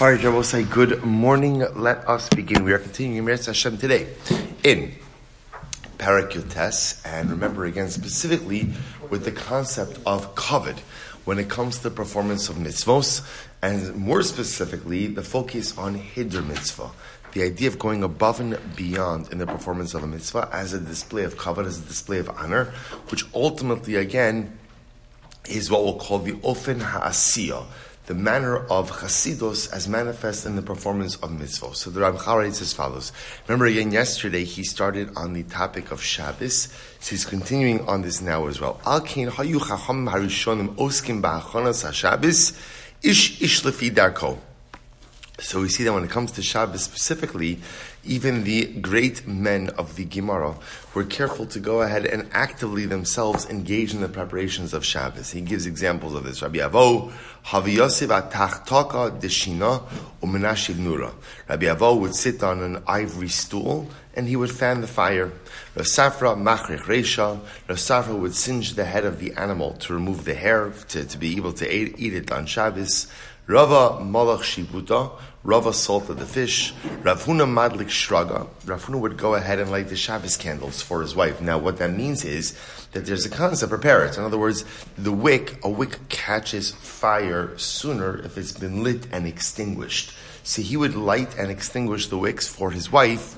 All right, will say good morning. Let us begin. We are continuing Meretz Hashem today in Parakutes, and remember again specifically with the concept of kavod when it comes to the performance of mitzvos, and more specifically the focus on hiddur mitzvah. The idea of going above and beyond in the performance of a mitzvah as a display of kavod, as a display of honor, which ultimately again is what we'll call the ofen ha'asiyah the manner of chasidus as manifest in the performance of mitzvot. So the Ramchal writes as follows. Remember again, yesterday he started on the topic of Shabbos, so he's continuing on this now as well. Al hayu chacham harishonim oskim ba'achonas ha-Shabbos, ish ish lefi darko. So we see that when it comes to Shabbos specifically, even the great men of the Gemara were careful to go ahead and actively themselves engage in the preparations of Shabbos. He gives examples of this. Rabbi Avo, Havi Yosef deshina umenashiv nura. Rabbi Avo would sit on an ivory stool and he would fan the fire. Rav Safra machrich reisha. Rav Safra would singe the head of the animal to remove the hair to, to be able to eat it on Shabbos. Rava Malach Shibuta, Rava salted the fish, Rav Huna Madlik Shraga. Rav Huna would go ahead and light the Shabbos candles for his wife. Now, what that means is that there's a concept, prepare parrots. In other words, the wick, a wick catches fire sooner if it's been lit and extinguished. So he would light and extinguish the wicks for his wife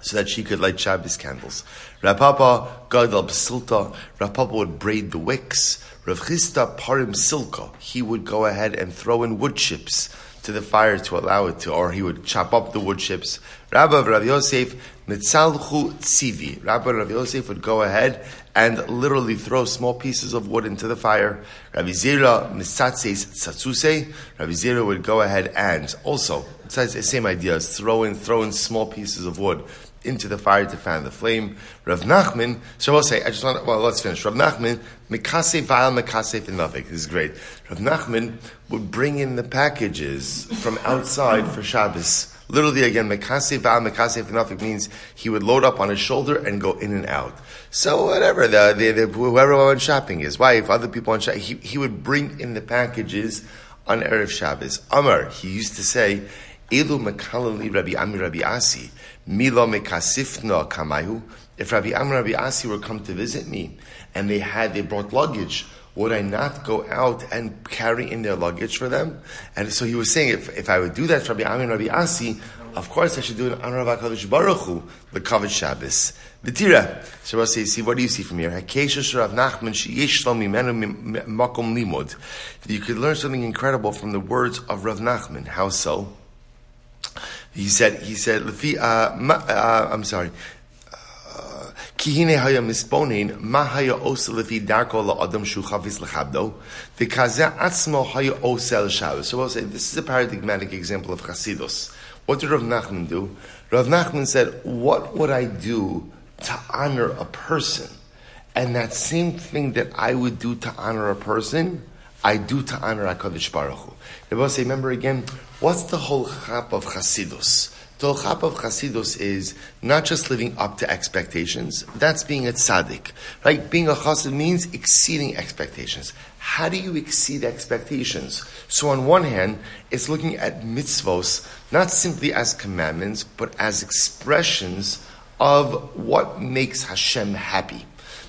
so that she could light Shabbos candles. Rav Papa Gadal Basilta, Rav Papa would braid the wicks. Rav Chisda Parim Silka, he would go ahead and throw in wood chips to the fire to allow it to, or he would chop up the wood chips. Rabbi Rav Yosef Nitzalchu Tzivi. Rabbi Rav Yosef would go ahead and literally throw small pieces of wood into the fire. Rabbi Zira Nitzatzeis Tzatzuse. Rabbi Zira would go ahead and also, it's the same idea, throw in, throw in small pieces of wood into the fire to fan the flame. Rav Nachman, so I'll say, I just want, well, let's finish. Rav Nachman, Mikase Val Mikase Finavik. This is great. Rav Nachman would bring in the packages from outside for Shabbos. Literally, again, Mikase Val Mikase Finavik means he would load up on his shoulder and go in and out. So whatever, the, the, the whoever went shopping, his wife, other people on shopping, he, he would bring in the packages on Erev Shabbos. Amar, he used to say, Elu Mekalali Rabbi Ami Rabbi Asi. Milo mekasifna kamayu. If Rabbi Ami Rabbi Asi were come to visit me and they had they brought luggage, would I not go out and carry in their luggage for them? And so he was saying, if, if I would do that for Rabbi Ami Rabbi Asi, of course I should do it on Rav HaKadosh Baruch Hu, the Kavod Shabbos. The Tira. Shabbos says, see, what do you see from here? Hakesha Sharav Nachman Sheyesh Mimenu Makom Limud. You could learn something incredible from the words of Rav Nachman. How so? He said, he said, uh, uh, I'm sorry. Kihine haya misponin, ma haya osa lefi darko la adam shu chavis lechabdo, v'kazeh atzmo haya osa el shabbos. So we'll say, this is a paradigmatic example of chasidus. What did Rav Nachman do? Rav Nachman said, what would I do to honor a person? And that same thing that I would do to honor a person, I do to honor HaKadosh Baruch Hu. Both say, remember again, what's the whole chap of Chasidus? The whole chap of Chasidus is not just living up to expectations, that's being a tzaddik. Right? Being a chassid means exceeding expectations. How do you exceed expectations? So on one hand, it's looking at mitzvos, not simply as commandments, but as expressions of what makes Hashem happy.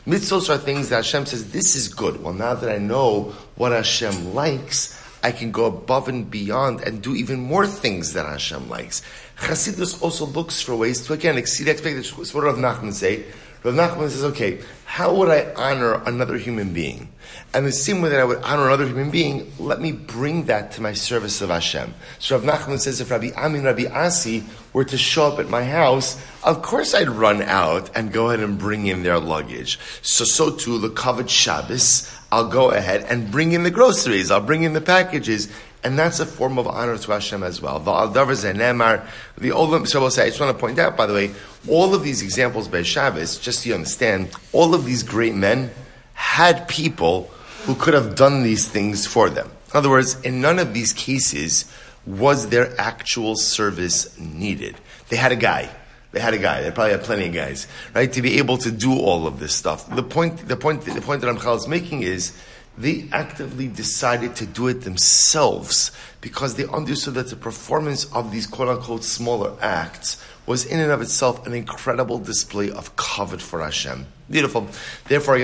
Mitzvos are things that Hashem says, this is good. Well, now that I know what Hashem likes, I can go above and beyond and do even more things that Hashem likes. Chassidus also looks for ways to, again, exceed expectations. What Rav Nachman say? Rav Nachman says, okay, how would I honor another human being? And the same way that I would honor another human being, let me bring that to my service of Hashem. So Rav Nachman says, if Rabbi Amin, Rabbi Asi were to show up at my house, of course I'd run out and go ahead and bring in their luggage. So, so too, the covered Shabbos, I'll go ahead and bring in the groceries, I'll bring in the packages, and that's a form of honor to Hashem as well. The Olam, so we'll say, I just want to point out, by the way, all of these examples by Shabbos, just so you understand, all of these great men had people who could have done these things for them. In other words, in none of these cases was their actual service needed. They had a guy. They had a guy. They probably had plenty of guys, right, to be able to do all of this stuff. The point, the point, the point that Ramchal is making is they actively decided to do it themselves because they understood that the performance of these quote unquote smaller acts was in and of itself an incredible display of kavod for Hashem. Beautiful. Therefore,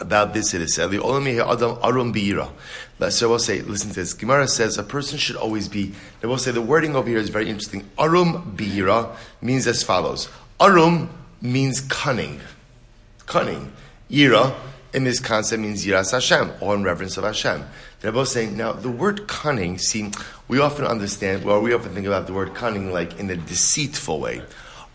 about this it is said. So we'll say, listen to this. Gemara says a person should always be, they will say the wording over here is very interesting. Arum Beira means as follows. Arum means cunning. Cunning. Yira, in this concept, means Yiras Hashem, or in reverence of Hashem. They're both saying, now, the word cunning, see, we often understand, well, we often think about the word cunning like in a deceitful way.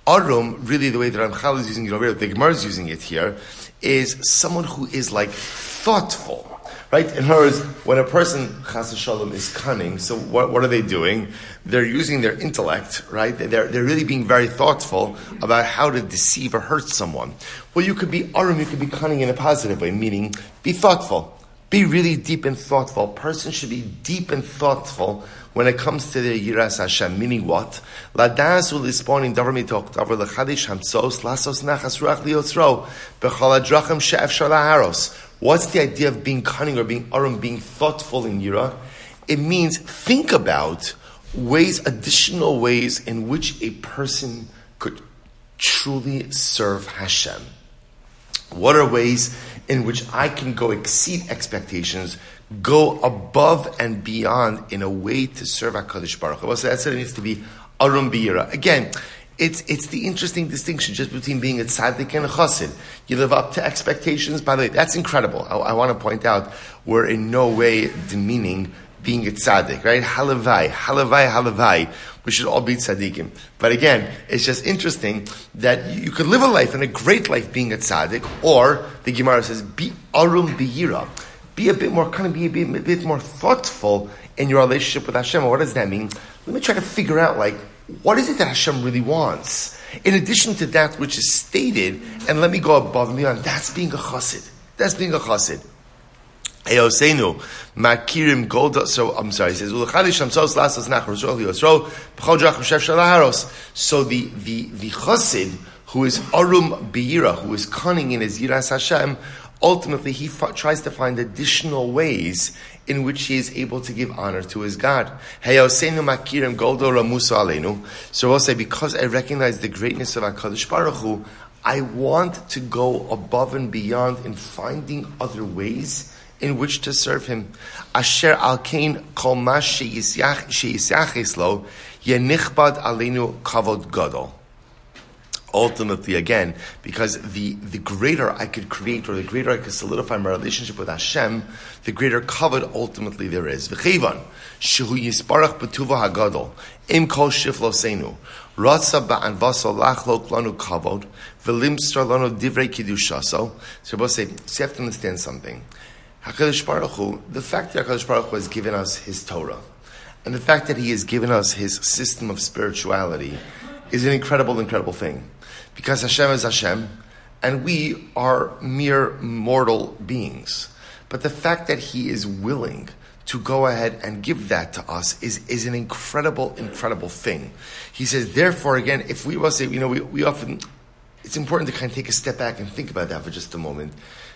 Arum, really the way that Ramchal is using it over here, the Gemara is using it here, is someone who is like thoughtful. Right? In other words, when a person, chas shalom, is cunning, so what, what are they doing? They're using their intellect, right? They're, they're really being very thoughtful about how to deceive or hurt someone. Well, you could be arum, you could be cunning in a positive way, meaning be thoughtful. Be really deep and thoughtful. A person should be deep and thoughtful when it comes to the Yiras Hashem, meaning what? Ladas ulisponim davar mitok davar lechadish hamsos lasos nachas ruach liotzro b'chol adrachim she'efshar laharos. What's the idea of being cunning or being arum, being thoughtful in Yira? It means think about ways, additional ways in which a person could truly serve Hashem. What are ways in which I can go exceed expectations, go above and beyond in a way to serve HaKadosh Baruch Hu. So that's what it needs to be Arum Biyira. Again, it's, it's the interesting distinction just between being a tzaddik and a chassid. You live up to expectations. By the way, that's incredible. I, I want to point out we're in no way demeaning being a tzaddik, right? Halavai, halavai, halavai. We should all be tzaddikim. But again, it's just interesting that you could live a life and a great life being a tzaddik, or the Gemara says, be arum biyira be a bit more, kind of be a bit, a bit more thoughtful in your relationship with Hashem. What does that mean? Let me try to figure out, like, what is it that Hashem really wants? In addition to that which is stated, and let me go above and beyond, that's being a chassid. That's being a chassid. Eosenu, Makirim Golda. So I'm sorry. He says So the the the chassid who is arum beira, who is cunning in his yiras Hashem, ultimately he f- tries to find additional ways in which he is able to give honor to his God. So we'll say, because I recognize the greatness of HaKadosh Baruch Hu, I want to go above and beyond in finding other ways in which to serve him. Asher al kain kol mash sheyisyach lo yenichbad alenu kavod gadol ultimately again, because the, the greater I could create or the greater I could solidify my relationship with Hashem, the greater kavod ultimately there is. V'cheivan, shehu yisparach betuva hagadol, im kol shiflo senu ratza ba'an vaso lachlok lanu kavod, v'limstra lanu divrei kiddushaso. So you have to understand something. HaKadosh Baruch Hu, the fact that HaKadosh Baruch Hu has given us His Torah, and the fact that He has given us His system of spirituality, is an incredible, incredible thing because Hashem is Hashem, and we are mere mortal beings. But the fact that He is willing to go ahead and give that to us is, is an incredible, incredible thing. He says, therefore, again, if we will say, you know, we, we often, it's important to kind of take a step back and think about that for just a moment.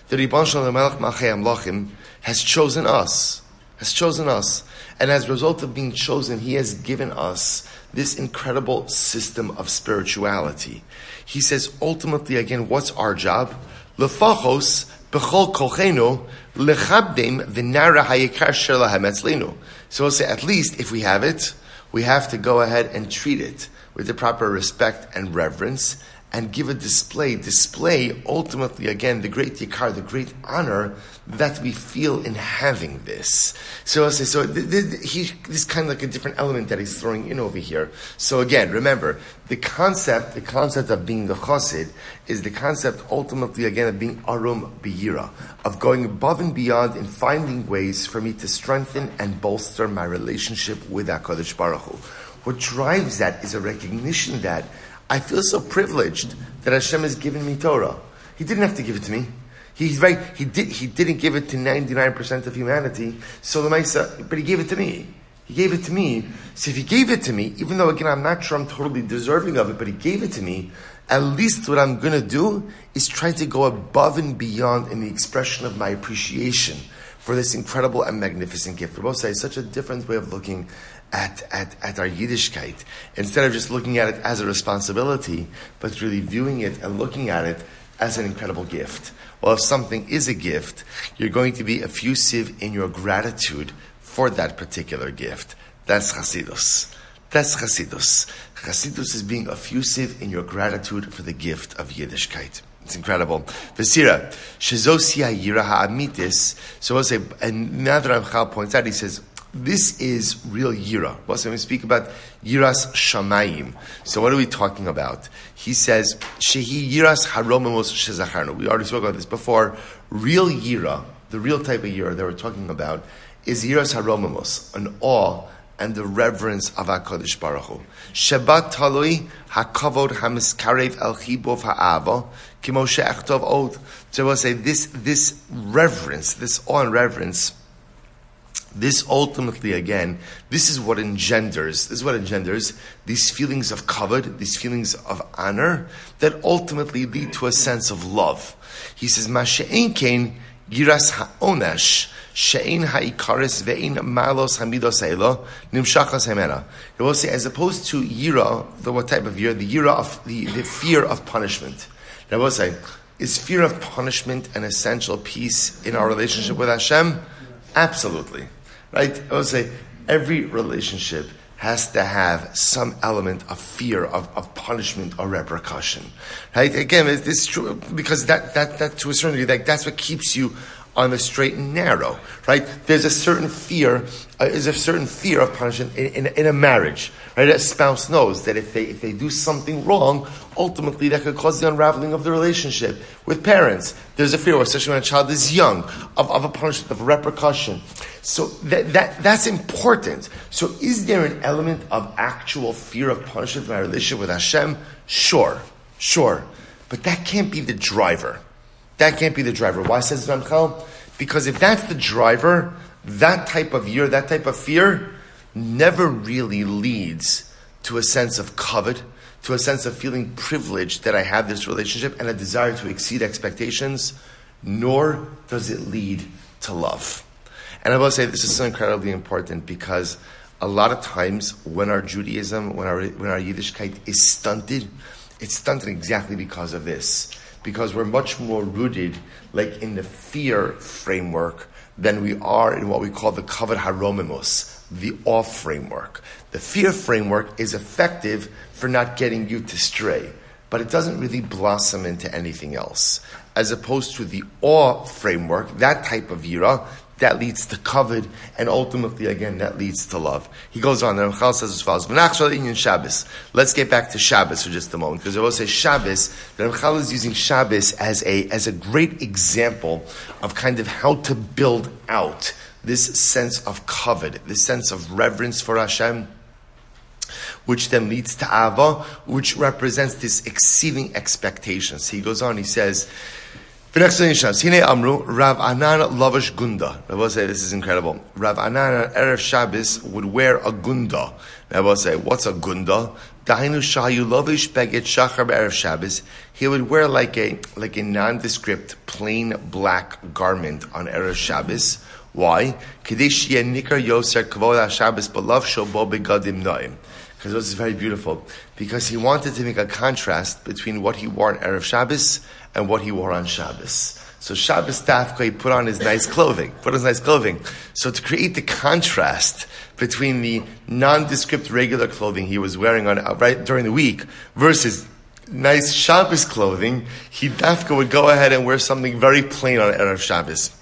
The Ribbon Shalom Melech has chosen us, has chosen us, and as a result of being chosen, He has given us this incredible system of spirituality. He says, ultimately, again, what's our job? Lefachos b'chol kolchenu lechabdim v'nara hayikar shelahem So we'll say, at least if we have it, we have to go ahead and treat it with the proper respect and reverence and give a display. Display ultimately, again, the great yikar, the great honor that we feel in having this. So I'll say, so th- th- he, this is kind of like a different element that he's throwing in over here. So again, remember, the concept, the concept of being the chassid is the concept ultimately, again, of being arum biyira, of going above and beyond in finding ways for me to strengthen and bolster my relationship with HaKadosh Baruch Hu. What drives that is a recognition that I feel so privileged that Hashem has given me Torah. He didn't have to give it to me. He's right. He did. He didn't give it to ninety nine percent of humanity. So the Maisa, but he gave it to me. He gave it to me. So if he gave it to me, even though again I'm not sure I'm totally deserving of it, but he gave it to me. at least what I'm to do is try to go above and beyond in the expression of my appreciation for this incredible and magnificent gift. Rabbi say such a different way of looking at, at, at our Yiddishkeit. Instead of just looking at it as a responsibility, but really viewing it and looking at it as an incredible gift. Well, if something is a gift, you're going to be effusive in your gratitude for that particular gift. That's Chasidus. That's Chasidus. Chasidus is being effusive in your gratitude for the gift of Yiddishkeit. It's incredible. Vesira, Shezosia Yira Ha'amitis. So we'll say, and now that Ramchal points out, he says, this is real Yira. Well, so we speak about Yiras Shamayim. So what are we talking about? He says, Shehi Yiras Haromamos Shezacharnu. We already spoke about this before. Real Yira, the real type of Yira that we're talking about, is Yiras Haromamos, an awe and the reverence of HaKadosh Baruch Hu. Shebat talui hakavod hamiskarev el chibov ha'ava kimo she'echtov od. So I will say this, this reverence, this awe and reverence, this ultimately, again, this is what engenders, this is what engenders these feelings of kavod, these feelings of honor, that ultimately lead to a sense of love. He says, Masha'en kain yiras ha'onesh, she'en ha'ikaris ve'en malos hamidos ha'elo, nimshachas ha'mena. He will say, as opposed to yira, the what type of yira? The yira of, the, the fear of punishment. I will say, is fear of punishment an essential piece in our relationship with Hashem? Absolutely. Right? I would say every relationship has to have some element of fear of, of punishment or repercussion. Right? Again, this is true because that, that, that to a certain degree, like, that's what keeps you on the straight and narrow, right? There's a certain fear, uh, there's a certain fear of punishment in, in, in, a marriage, right? A spouse knows that if they, if they do something wrong, ultimately that could cause the unraveling of the relationship. With parents, there's a fear, especially when a child is young, of, of a punishment, of repercussion. So that, that, that's important. So is there an element of actual fear of punishment in my relationship with Hashem? Sure, sure. But that can't be the driver. That can't be the driver. Why says Ramchal? Because if that's the driver, that type of year, that type of fear, never really leads to a sense of kavod, to a sense of feeling privileged that I have this relationship and a desire to exceed expectations, nor does it lead to love. And I will say this is incredibly important because a lot of times when our Judaism, when our, when our Yiddishkeit is stunted, it's stunted exactly because of this because we're much more rooted like in the fear framework than we are in what we call the kavod haromimus, the awe framework. The fear framework is effective for not getting you to stray, but it doesn't really blossom into anything else. As opposed to the awe framework, that type of yira, that leads to kavod, and ultimately, again, that leads to love. He goes on, and Ramchal says as follows, Shabbos. Let's get back to Shabbos for just a moment, because I will say Shabbos, Ramchal is using Shabbos as a, as a great example of kind of how to build out this sense of kavod, this sense of reverence for Hashem, which then leads to Ava, which represents this exceeding expectations. He goes on, he says, Hine Amru, Rav Anan Lavish Gunda. I will say this is incredible. Rav Anan on Erev Shabbos would wear a Gunda. I will say, what's a Gunda? Dainu Shayu Lavish Beget Shachar Erev Shabbos. He would wear like a like a nondescript, plain black garment on Erev Shabbos. Why? Kadesh Nikar Yoser Kavod Shabbos Balav Shobo Begadim Noim. Because this is very beautiful. Because he wanted to make a contrast between what he wore on Erev Shabbos and what he wore on Shabbos. So Shabbos Dafka, he put on his nice clothing, put on his nice clothing. So to create the contrast between the nondescript regular clothing he was wearing on uh, right during the week versus nice Shabbos clothing, he Dafka would go ahead and wear something very plain on Erev Shabbos.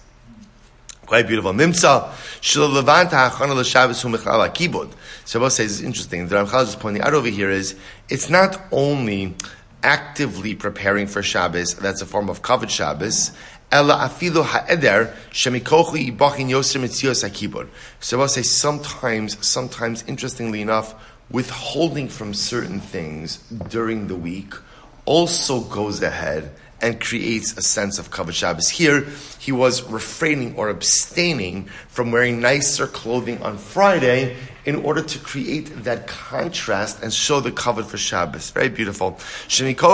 Quite beautiful. Mimsa shilolevanta hachana l'Shabbos hu mechala kibud. So says it's interesting. The Ramchal is pointing out over here is it's not only actively preparing for Shabbos, that's a form of kavod Shabbos, Ella afilu ha'eder shemikochu ibachin yoser mitzios hakibur. So I'll say sometimes, sometimes, interestingly enough, withholding from certain things during the week also goes ahead and creates a sense of kavod Shabbos. Here, he was refraining or abstaining from wearing nicer clothing on Friday in order to create that contrast and show the kavod for Shabbos. Very beautiful. Similarly again,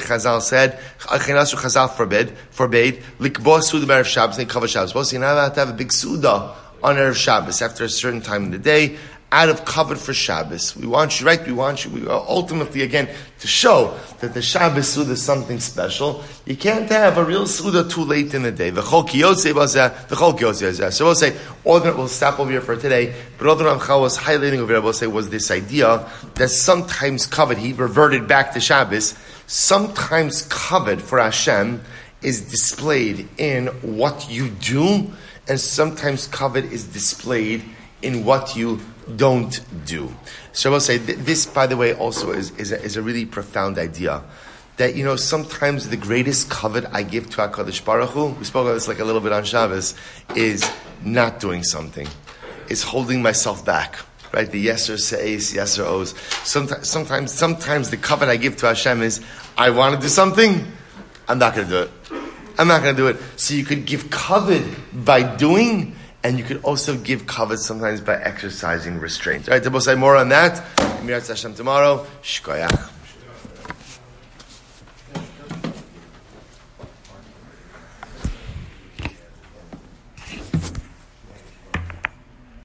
Chazal said, Chazal forbid, forbade, likbo suda Erev Shabbos, and cover Shabbos. So you're not allowed to have a big suda on Erev Shabbos after a certain time in the day out of kavod for Shabbos. We want you, right? We want you, we are ultimately, again, to show that the Shabbos Suda is something special. You can't have a real Suda too late in the day. The Chol the Chol So we'll say, that we'll stop over here for today, but all that was highlighting over here, we'll say, was this idea that sometimes kavod, he reverted back to Shabbos, sometimes kavod for Hashem is displayed in what you do, and sometimes kavod is displayed in what you don't do. So I will say, this, by the way, also is, is, a, is a really profound idea. That, you know, sometimes the greatest kavod I give to HaKadosh Baruch Hu, we spoke about this like a little bit on Shabbos, is not doing something, is holding myself back. Right, the yes or says, yes or O's. Sometimes, sometimes, sometimes the kavod I give to Hashem is, I want to do something, I'm not going to do it. I'm not going to do it. So you could give kavod by doing, and you could also give kavod sometimes by exercising restraint. All right, we'll say more on that. Tomorrow, Shkoyach.